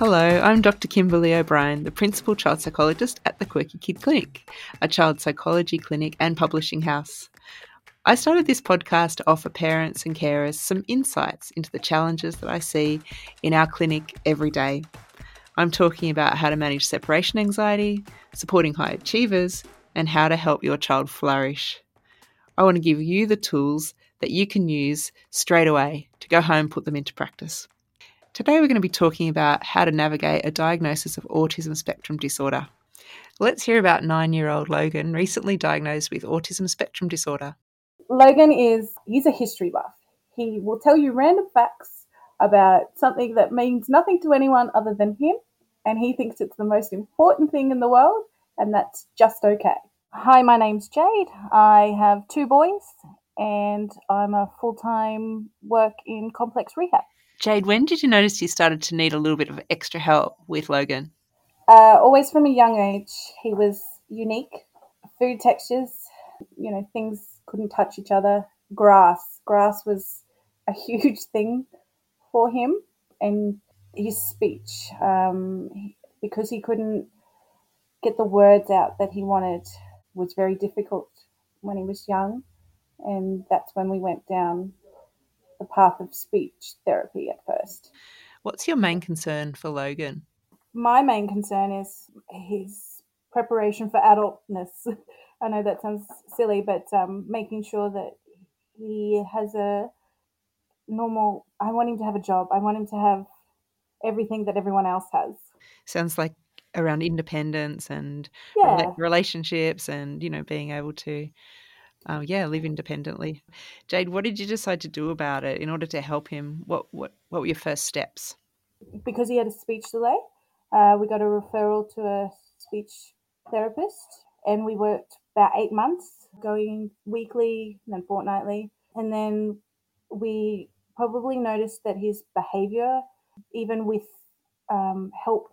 Hello, I'm Dr. Kimberly O'Brien, the Principal Child Psychologist at the Quirky Kid Clinic, a child psychology clinic and publishing house. I started this podcast to offer parents and carers some insights into the challenges that I see in our clinic every day. I'm talking about how to manage separation anxiety, supporting high achievers, and how to help your child flourish. I want to give you the tools that you can use straight away to go home and put them into practice. Today, we're going to be talking about how to navigate a diagnosis of autism spectrum disorder. Let's hear about nine year old Logan, recently diagnosed with autism spectrum disorder. Logan is, he's a history buff. He will tell you random facts about something that means nothing to anyone other than him, and he thinks it's the most important thing in the world, and that's just okay. Hi, my name's Jade. I have two boys, and I'm a full time work in complex rehab. Jade, when did you notice you started to need a little bit of extra help with Logan? Uh, always from a young age, he was unique. Food textures, you know, things couldn't touch each other. Grass, grass was a huge thing for him, and his speech, um, because he couldn't get the words out that he wanted, was very difficult when he was young, and that's when we went down the path of speech therapy at first. What's your main concern for Logan? My main concern is his preparation for adultness. I know that sounds silly, but um, making sure that he has a normal. I want him to have a job. I want him to have everything that everyone else has. Sounds like around independence and Yeah. relationships and you know being able to uh, yeah live independently. Jade what did you decide to do about it in order to help him? What what what were your first steps? Because he had a speech delay, uh, we got a referral to a speech therapist, and we worked about eight months, going weekly, then fortnightly, and then we probably noticed that his behavior, even with um, help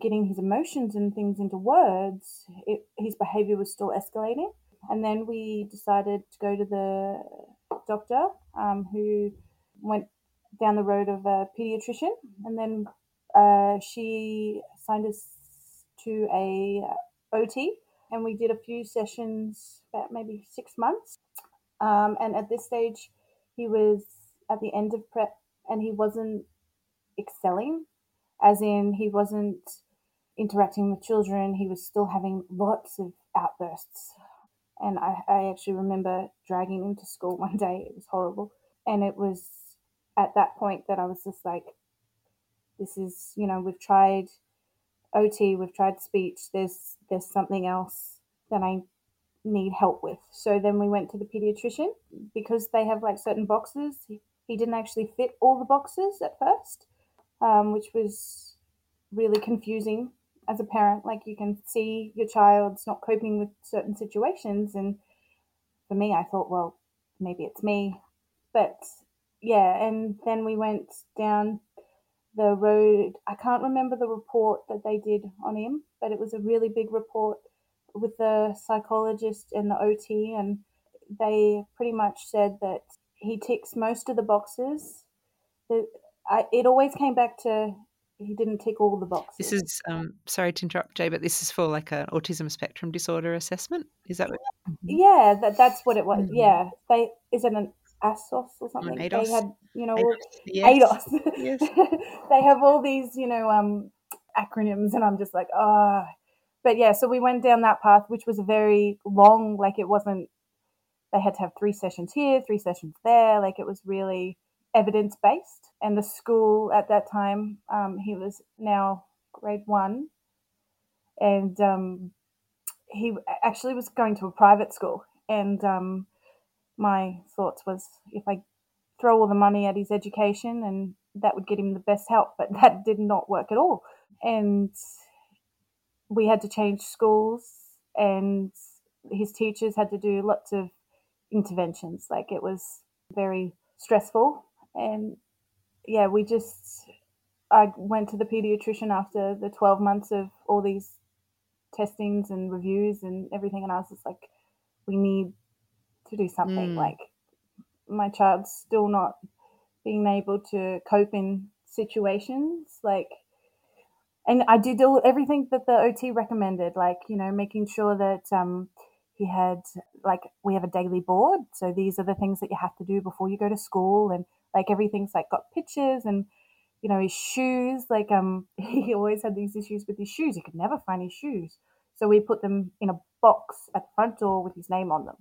getting his emotions and things into words, it, his behavior was still escalating. And then we decided to go to the doctor, um, who went down the road of a pediatrician, and then uh, she signed us to a OT, and we did a few sessions, about maybe six months. Um, and at this stage, he was at the end of prep, and he wasn't excelling, as in he wasn't interacting with children. He was still having lots of outbursts, and I, I actually remember dragging him to school one day. It was horrible, and it was at that point that I was just like, this is, you know, we've tried OT, we've tried speech, there's there's something else that I need help with. So then we went to the pediatrician because they have like certain boxes. He, didn't actually fit all the boxes at first, um, which was really confusing as a parent. Like you can see your child's not coping with certain situations, and for me, I thought, well, maybe it's me, but yeah, and then we went down the road. I can't remember the report that they did on him, but it was a really big report with the psychologist and the OT, and they pretty much said that he ticks most of the boxes. The, I, it always came back to he didn't tick all the boxes. this is um sorry to interrupt jay but this is for like an autism spectrum disorder assessment is that what yeah, that that's what it was. Mhm. Yeah, they is it an ASOS or something? ADOS? They had you know ADOS, yes. ADOS. Yes. they have all these, you know, um, acronyms, and I'm just like, ah. But yeah, so we went down that path, which was very long. Like it wasn't. They had to have three sessions here, three sessions there. Like it was really evidence based. And the school at that time, um, he was now grade one, and um, he actually was going to a private school. And um, my thoughts was if I throw all the money at his education and that would get him the best help but that did not work at all and we had to change schools and his teachers had to do lots of interventions like it was very stressful and yeah we just i went to the pediatrician after the 12 months of all these testings and reviews and everything and i was just like we need to do something Mm. like my child's still not being able to cope in situations like and I did all everything that the OT recommended, like you know, making sure that um, he had like we have a daily board, so these are the things that you have to do before you go to school, and like everything's like got pictures and you know his shoes. Like um, he always had these issues with his shoes; he could never find his shoes, so we put them in a box at the front door with his name on them.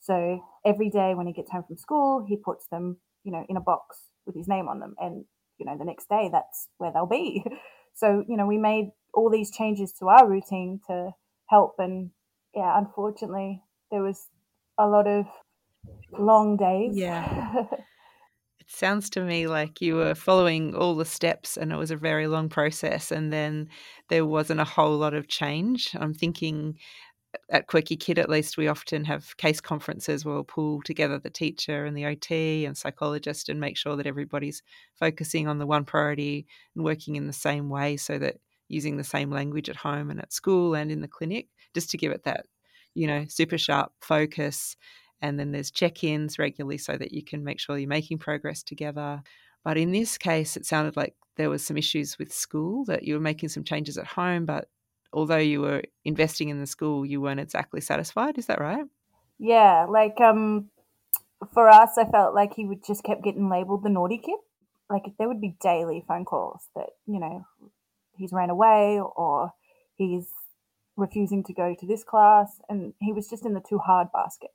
So every day when he gets home from school, he puts them, you know, in a box with his name on them, and you know the next day that's where they'll be. So, you know, we made all these changes to our routine to help. And yeah, unfortunately, there was a lot of long days. Yeah. sounds to me like you were following all the steps and it was a very long process. And then there wasn't a whole lot of change. I'm thinking uh, at Quirky Kid, at least, we often have case conferences where we'll pull together the teacher and the OT and psychologist and make sure that everybody's focusing on the one priority and working in the same way so that using the same language at home and at school and in the clinic, just to give it that, you know, super sharp focus. And then there's check ins regularly so that you can make sure you're making progress together. But in this case, it sounded like there was some issues with school that you were making some changes at home, but although you were investing in the school, you weren't exactly satisfied. Is that right? Yeah, like um, for us, I felt like he would just kept getting labelled the naughty kid. Like there would be daily phone calls that you know he's ran away or he's refusing to go to this class, and he was just in the too hard basket.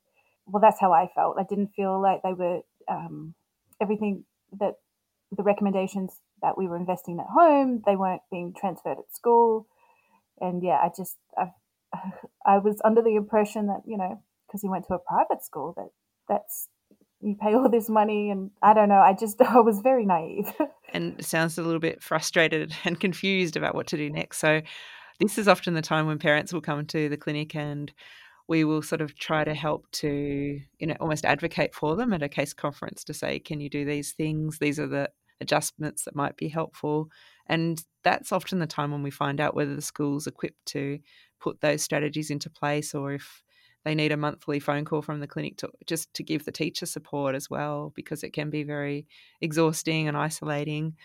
Well, that's how I felt. I didn't feel like they were um, everything that the recommendations that we were investing at home. They weren't being transferred at school and yeah, I just I, I was under the impression that you know because he went to a private school that that's you pay all this money and I don't know. I just I was very naive. and sounds a little bit frustrated and confused about what to do next. So this is often the time when parents will come to the clinic and we will sort of try to help to you know almost advocate for them at a case conference to say can you do these things these are the adjustments that might be helpful and that's often the time when we find out whether the school's equipped to put those strategies into place or if they need a monthly phone call from the clinic to just to give the teacher support as well because it can be very exhausting and isolating.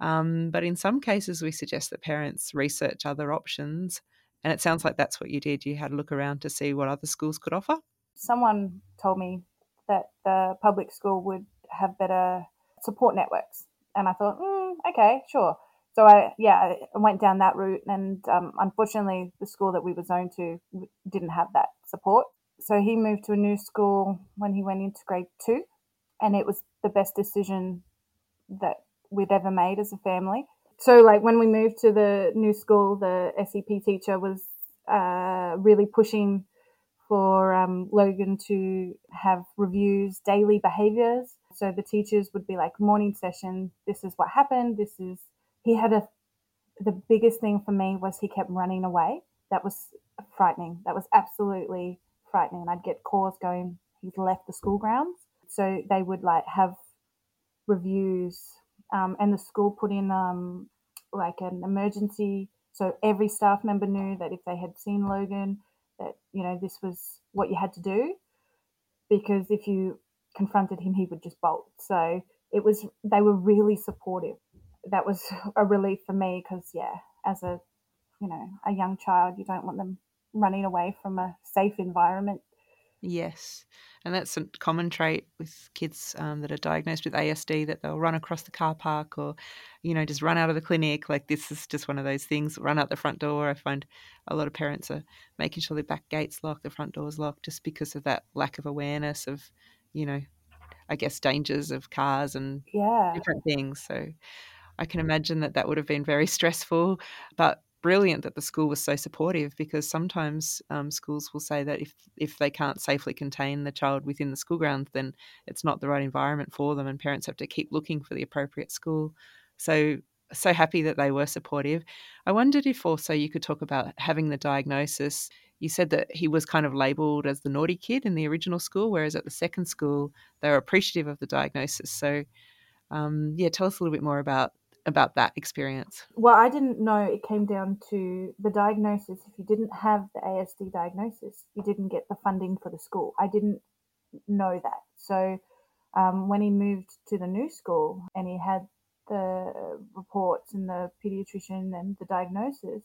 Um, but in some cases, we suggest that parents research other options. And it sounds like that's what you did. You had a look around to see what other schools could offer. Someone told me that the public school would have better support networks. And I thought, mm, okay, sure so I yeah I went down that route, and um, unfortunately, the school that we were zoned to didn't have that support. So he moved to a new school when he went into grade two, and it was the best decision that we'd ever made as a family. So like when we moved to the new school, the SEP teacher was uh, really pushing for um, Logan to have reviews, daily behaviors. So the teachers would be like, morning session, this is what happened, this is he had a the biggest thing for me was he kept running away. That was frightening. That was absolutely frightening. And I'd get calls going, he's left the school grounds. So they would like have reviews, um, and the school put in um, like an emergency. So every staff member knew that if they had seen Logan, that you know this was what you had to do, because if you confronted him, he would just bolt. So it was they were really supportive that was a relief for me because yeah, as a you know a young child, you don't want them running away from a safe environment. Yes, and that's a common trait with kids um, that are diagnosed with ASD that they'll run across the car park or, you know, just run out of the clinic. Like this is just one of those things. Run out the front door. I find a lot of parents are making sure the back gates locked, the front doors locked, just because of that lack of awareness of, you know, I guess dangers of cars and yeah. different things. So I can imagine that that would have been very stressful, but brilliant that the school was so supportive because sometimes um, schools will say that if if they can't safely contain the child within the school grounds, then it's not the right environment for them, and parents have to keep looking for the appropriate school. So so happy that they were supportive. I wondered if also you could talk about having the diagnosis. You said that he was kind of labelled as the naughty kid in the original school, whereas at the second school they were appreciative of the diagnosis. So, um, yeah, tell us a little bit more about about that experience? Well, I didn't know it came down to the diagnosis. If you didn't have the ASD diagnosis, you didn't get the funding for the school. I didn't know that. So um, when he moved to the new school and he had the reports and the pediatrician and the diagnosis,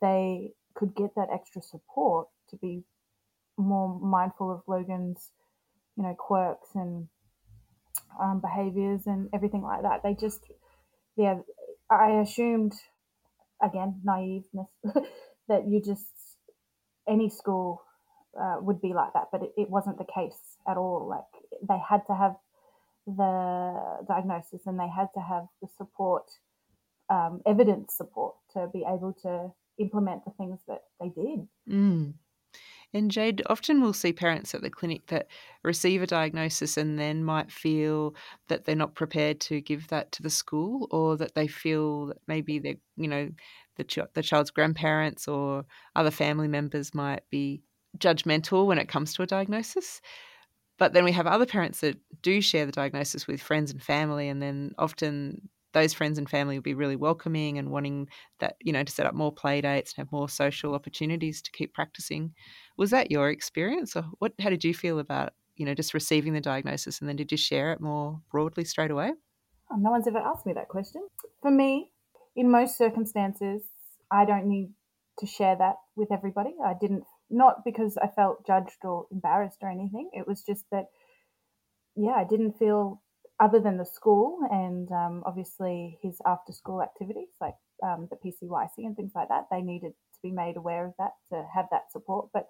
they could get that extra support to be more mindful of Logan's, you know, quirks and um, behaviors and everything like that. They just, yeah, I assumed, again, naiveness, that you just, any school uh, would be like that, but it, it wasn't the case at all. Like they had to have the diagnosis and they had to have the support, um, evidence support to be able to implement the things that they did. Mm. And Jade, often we'll see parents at the clinic that receive a diagnosis and then might feel that they're not prepared to give that to the school, or that they feel that maybe they, you know, the ch- the child's grandparents or other family members might be judgmental when it comes to a diagnosis. But then we have other parents that do share the diagnosis with friends and family, and then often those friends and family will be really welcoming and wanting that, you know, to set up more play dates and have more social opportunities to keep practicing. Was that your experience, or what? How did you feel about, you know, just receiving the diagnosis, and then did you share it more broadly straight away? Oh, no one's ever asked me that question. For me, in most circumstances, I don't need to share that with everybody. I didn't, not because I felt judged or embarrassed or anything. It was just that, yeah, I didn't feel other than the school and um, obviously his after school activities like um, the PCYC and things like that, they needed to be made aware of that to have that support. But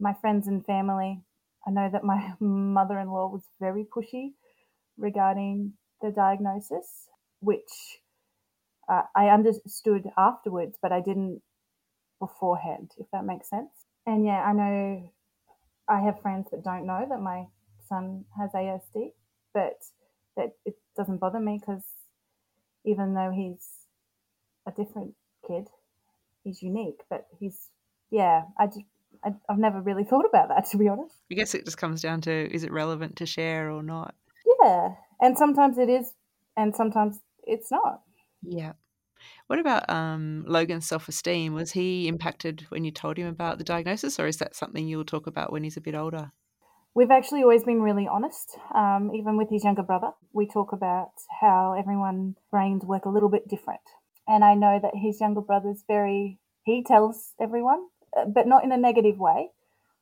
my friends and family, I know that my mother in law was very pushy regarding the diagnosis, which uh, I understood afterwards, but I didn't beforehand, if that makes sense. And yeah, I know I have friends that don't know that my son has ASD, but that it doesn't bother me because even though he's a different kid, he's unique. But he's yeah, I just I, have never really thought about that to be honest. I guess it just comes down to is it relevant to share or not? Yeah, and sometimes it is, and sometimes it's not. Yeah. What about um, Logan's self esteem? Was he impacted when you told him about the diagnosis, or is that something you'll talk about when he's a bit older? We've actually always been really honest, um, even with his younger brother. We talk about how everyone's brains work a little bit different. And I know that his younger brother's very, he tells everyone, but not in a negative way.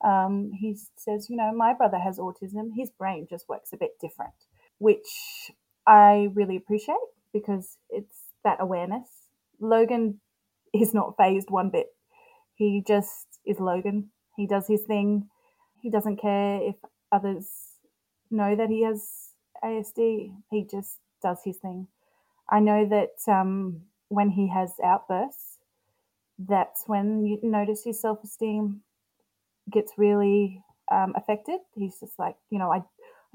Um, he says, you know, my brother has autism, his brain just works a bit different, which I really appreciate because it's that awareness. Logan is not fazed one bit. He just is Logan. He does his thing he doesn't care if others know that he has ASD. He just does his thing. I know that um, when he has outbursts, that's when you notice his self esteem gets really um, affected. He's just like, you know, I,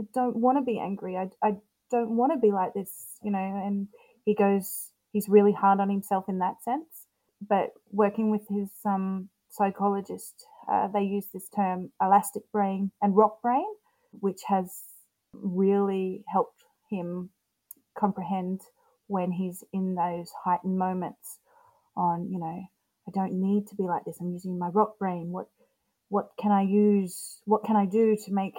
I don't want to be angry. I, I don't want to be like this, you know, and he goes, he's really hard on himself in that sense. But working with his um, psychologist, uh, they use this term elastic brain and rock brain, which has really helped him comprehend when he's in those heightened moments on, you know, I don't need to be like this. I'm using my rock brain. What what can I use? What can I do to make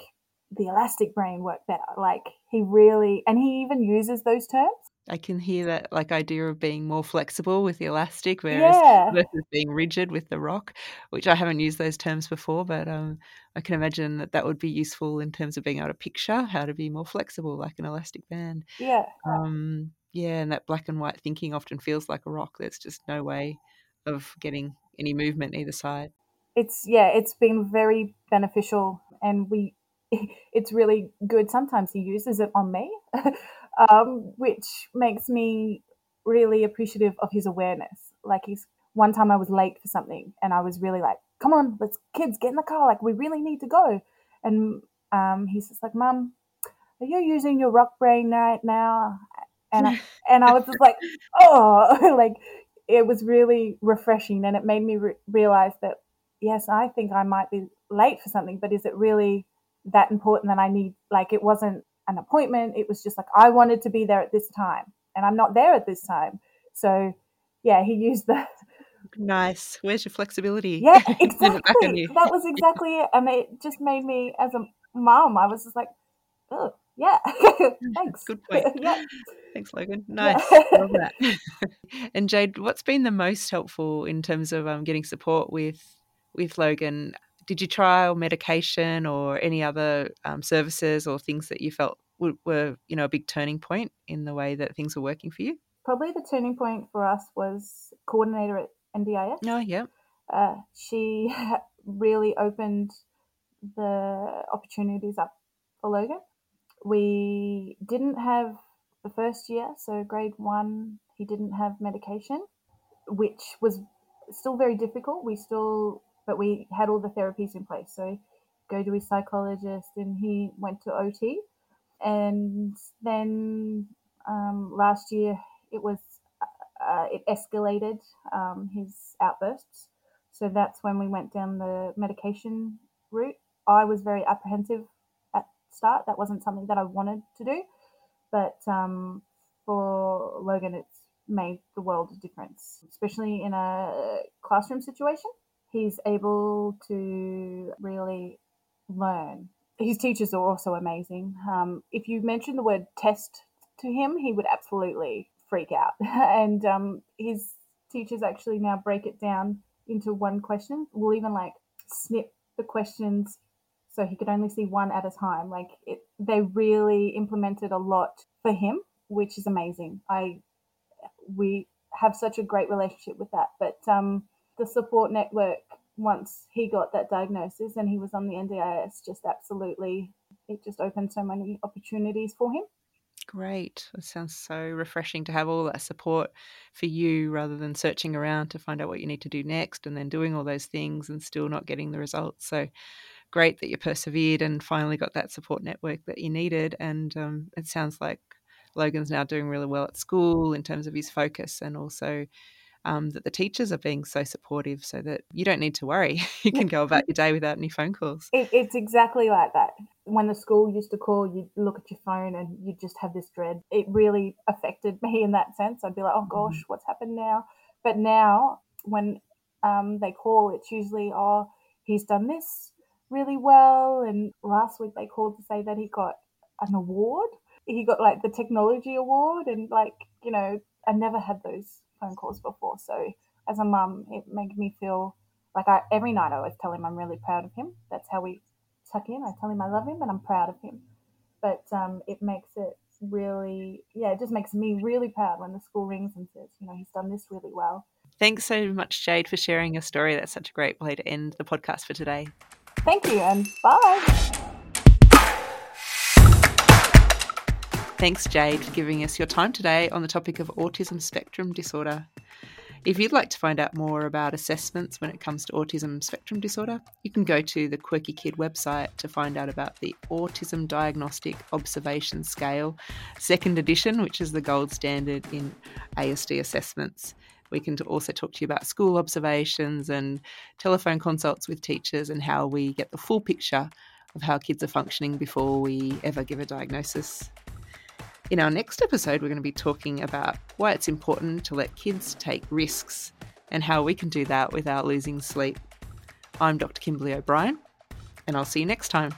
the elastic brain work better? Like he really and he even uses those terms. I can hear that like idea of being more flexible with the elastic, whereas yeah. versus being rigid with the rock, which I haven't used those terms before, but um, I can imagine that that would be useful in terms of being able to picture how to be more flexible, like an elastic band. Yeah. Um, yeah, and that black and white thinking often feels like a rock. There's just no way of getting any movement either side. It's yeah, it's been very beneficial, and we. It's really good. Sometimes he uses it on me. um, which makes me really appreciative of his awareness. Like he's one time I was late for something and I was really like, come on, let's kids get in the car. Like we really need to go. And um, he's just like, mum, are you using your rock brain right now? And I, and I was just like, oh, like it was really refreshing and it made me re- realize that yes, I think I might be late for something, but is it really that important that I need? Like it wasn't an appointment. It was just like, I wanted to be there at this time and I'm not there at this time. So, yeah, he used the. Nice. Where's your flexibility? Yeah, exactly. that was exactly it. And it just made me, as a mom, I was just like, oh, yeah, thanks. Good point. yeah. Thanks, Logan. Nice. Love that. and Jade, what's been the most helpful in terms of um, getting support with with Logan? Did you trial medication or any other um, services or things that you felt were, were, you know, a big turning point in the way that things were working for you? Probably the turning point for us was coordinator at NDIS. Oh, yeah. Uh, she really opened the opportunities up for Logan. We didn't have the first year, so grade one, he didn't have medication, which was still very difficult. We still, but we had all the therapies in place. So go to his psychologist, and he went to OT. And then um, last year, it was uh, it escalated um, his outbursts. So that's when we went down the medication route. I was very apprehensive start. That wasn't something that I wanted to do. But um, for Logan, it's made the world of difference, especially in a classroom situation. He's able to really learn. His teachers are also amazing. Um, if you mention the word test to him, he would absolutely freak out. and um, his teachers actually now break it down into one question. We'll even like snip the questions so he could only see one at a time. Like it, they really implemented a lot for him, which is amazing. I we have such a great relationship with that. But um, the support network, once he got that diagnosis and he was on the NDIS, just absolutely it just opened so many opportunities for him. Great. It sounds so refreshing to have all that support for you rather than searching around to find out what you need to do next and then doing all those things and still not getting the results. So great that you persevered and finally got that support network that you needed. And um, it sounds like Logan's now doing really well at school in terms of his focus and also um, that the teachers are being so supportive so that you don't need to worry. you can go about your day without any phone calls. It, it's exactly like that. When the school used to call, you'd look at your phone and you'd just have this dread. It really affected me in that sense. I'd be like, oh gosh, mm-hmm. what's happened now? But now, when um, they call, it's usually, oh, he's done this really well. And last week they called to say that he got an award. He got like the technology award, and like, you know, I never had those phone calls before. So as a mum, it made me feel like I every night I always tell him I'm really proud of him. That's how we tuck in. I tell him I love him and I'm proud of him. But um, it makes it really, yeah, it just makes me really proud when the school rings and says, you know, he's done this really well. Thanks so much, Jade, for sharing your story. That's such a great way to end the podcast for today. Thank you and bye. Thanks, Jade, for giving us your time today on the topic of autism spectrum disorder. If you'd like to find out more about assessments when it comes to autism spectrum disorder, you can go to the Quirky Kid website to find out about the Autism Diagnostic Observation Scale, second edition, which is the gold standard in ASD assessments. We can also talk to you about school observations and telephone consults with teachers and how we get the full picture of how kids are functioning before we ever give a diagnosis. In our next episode, we're going to be talking about why it's important to let kids take risks and how we can do that without losing sleep. I'm Dr. Kimberly O'Brien, and I'll see you next time.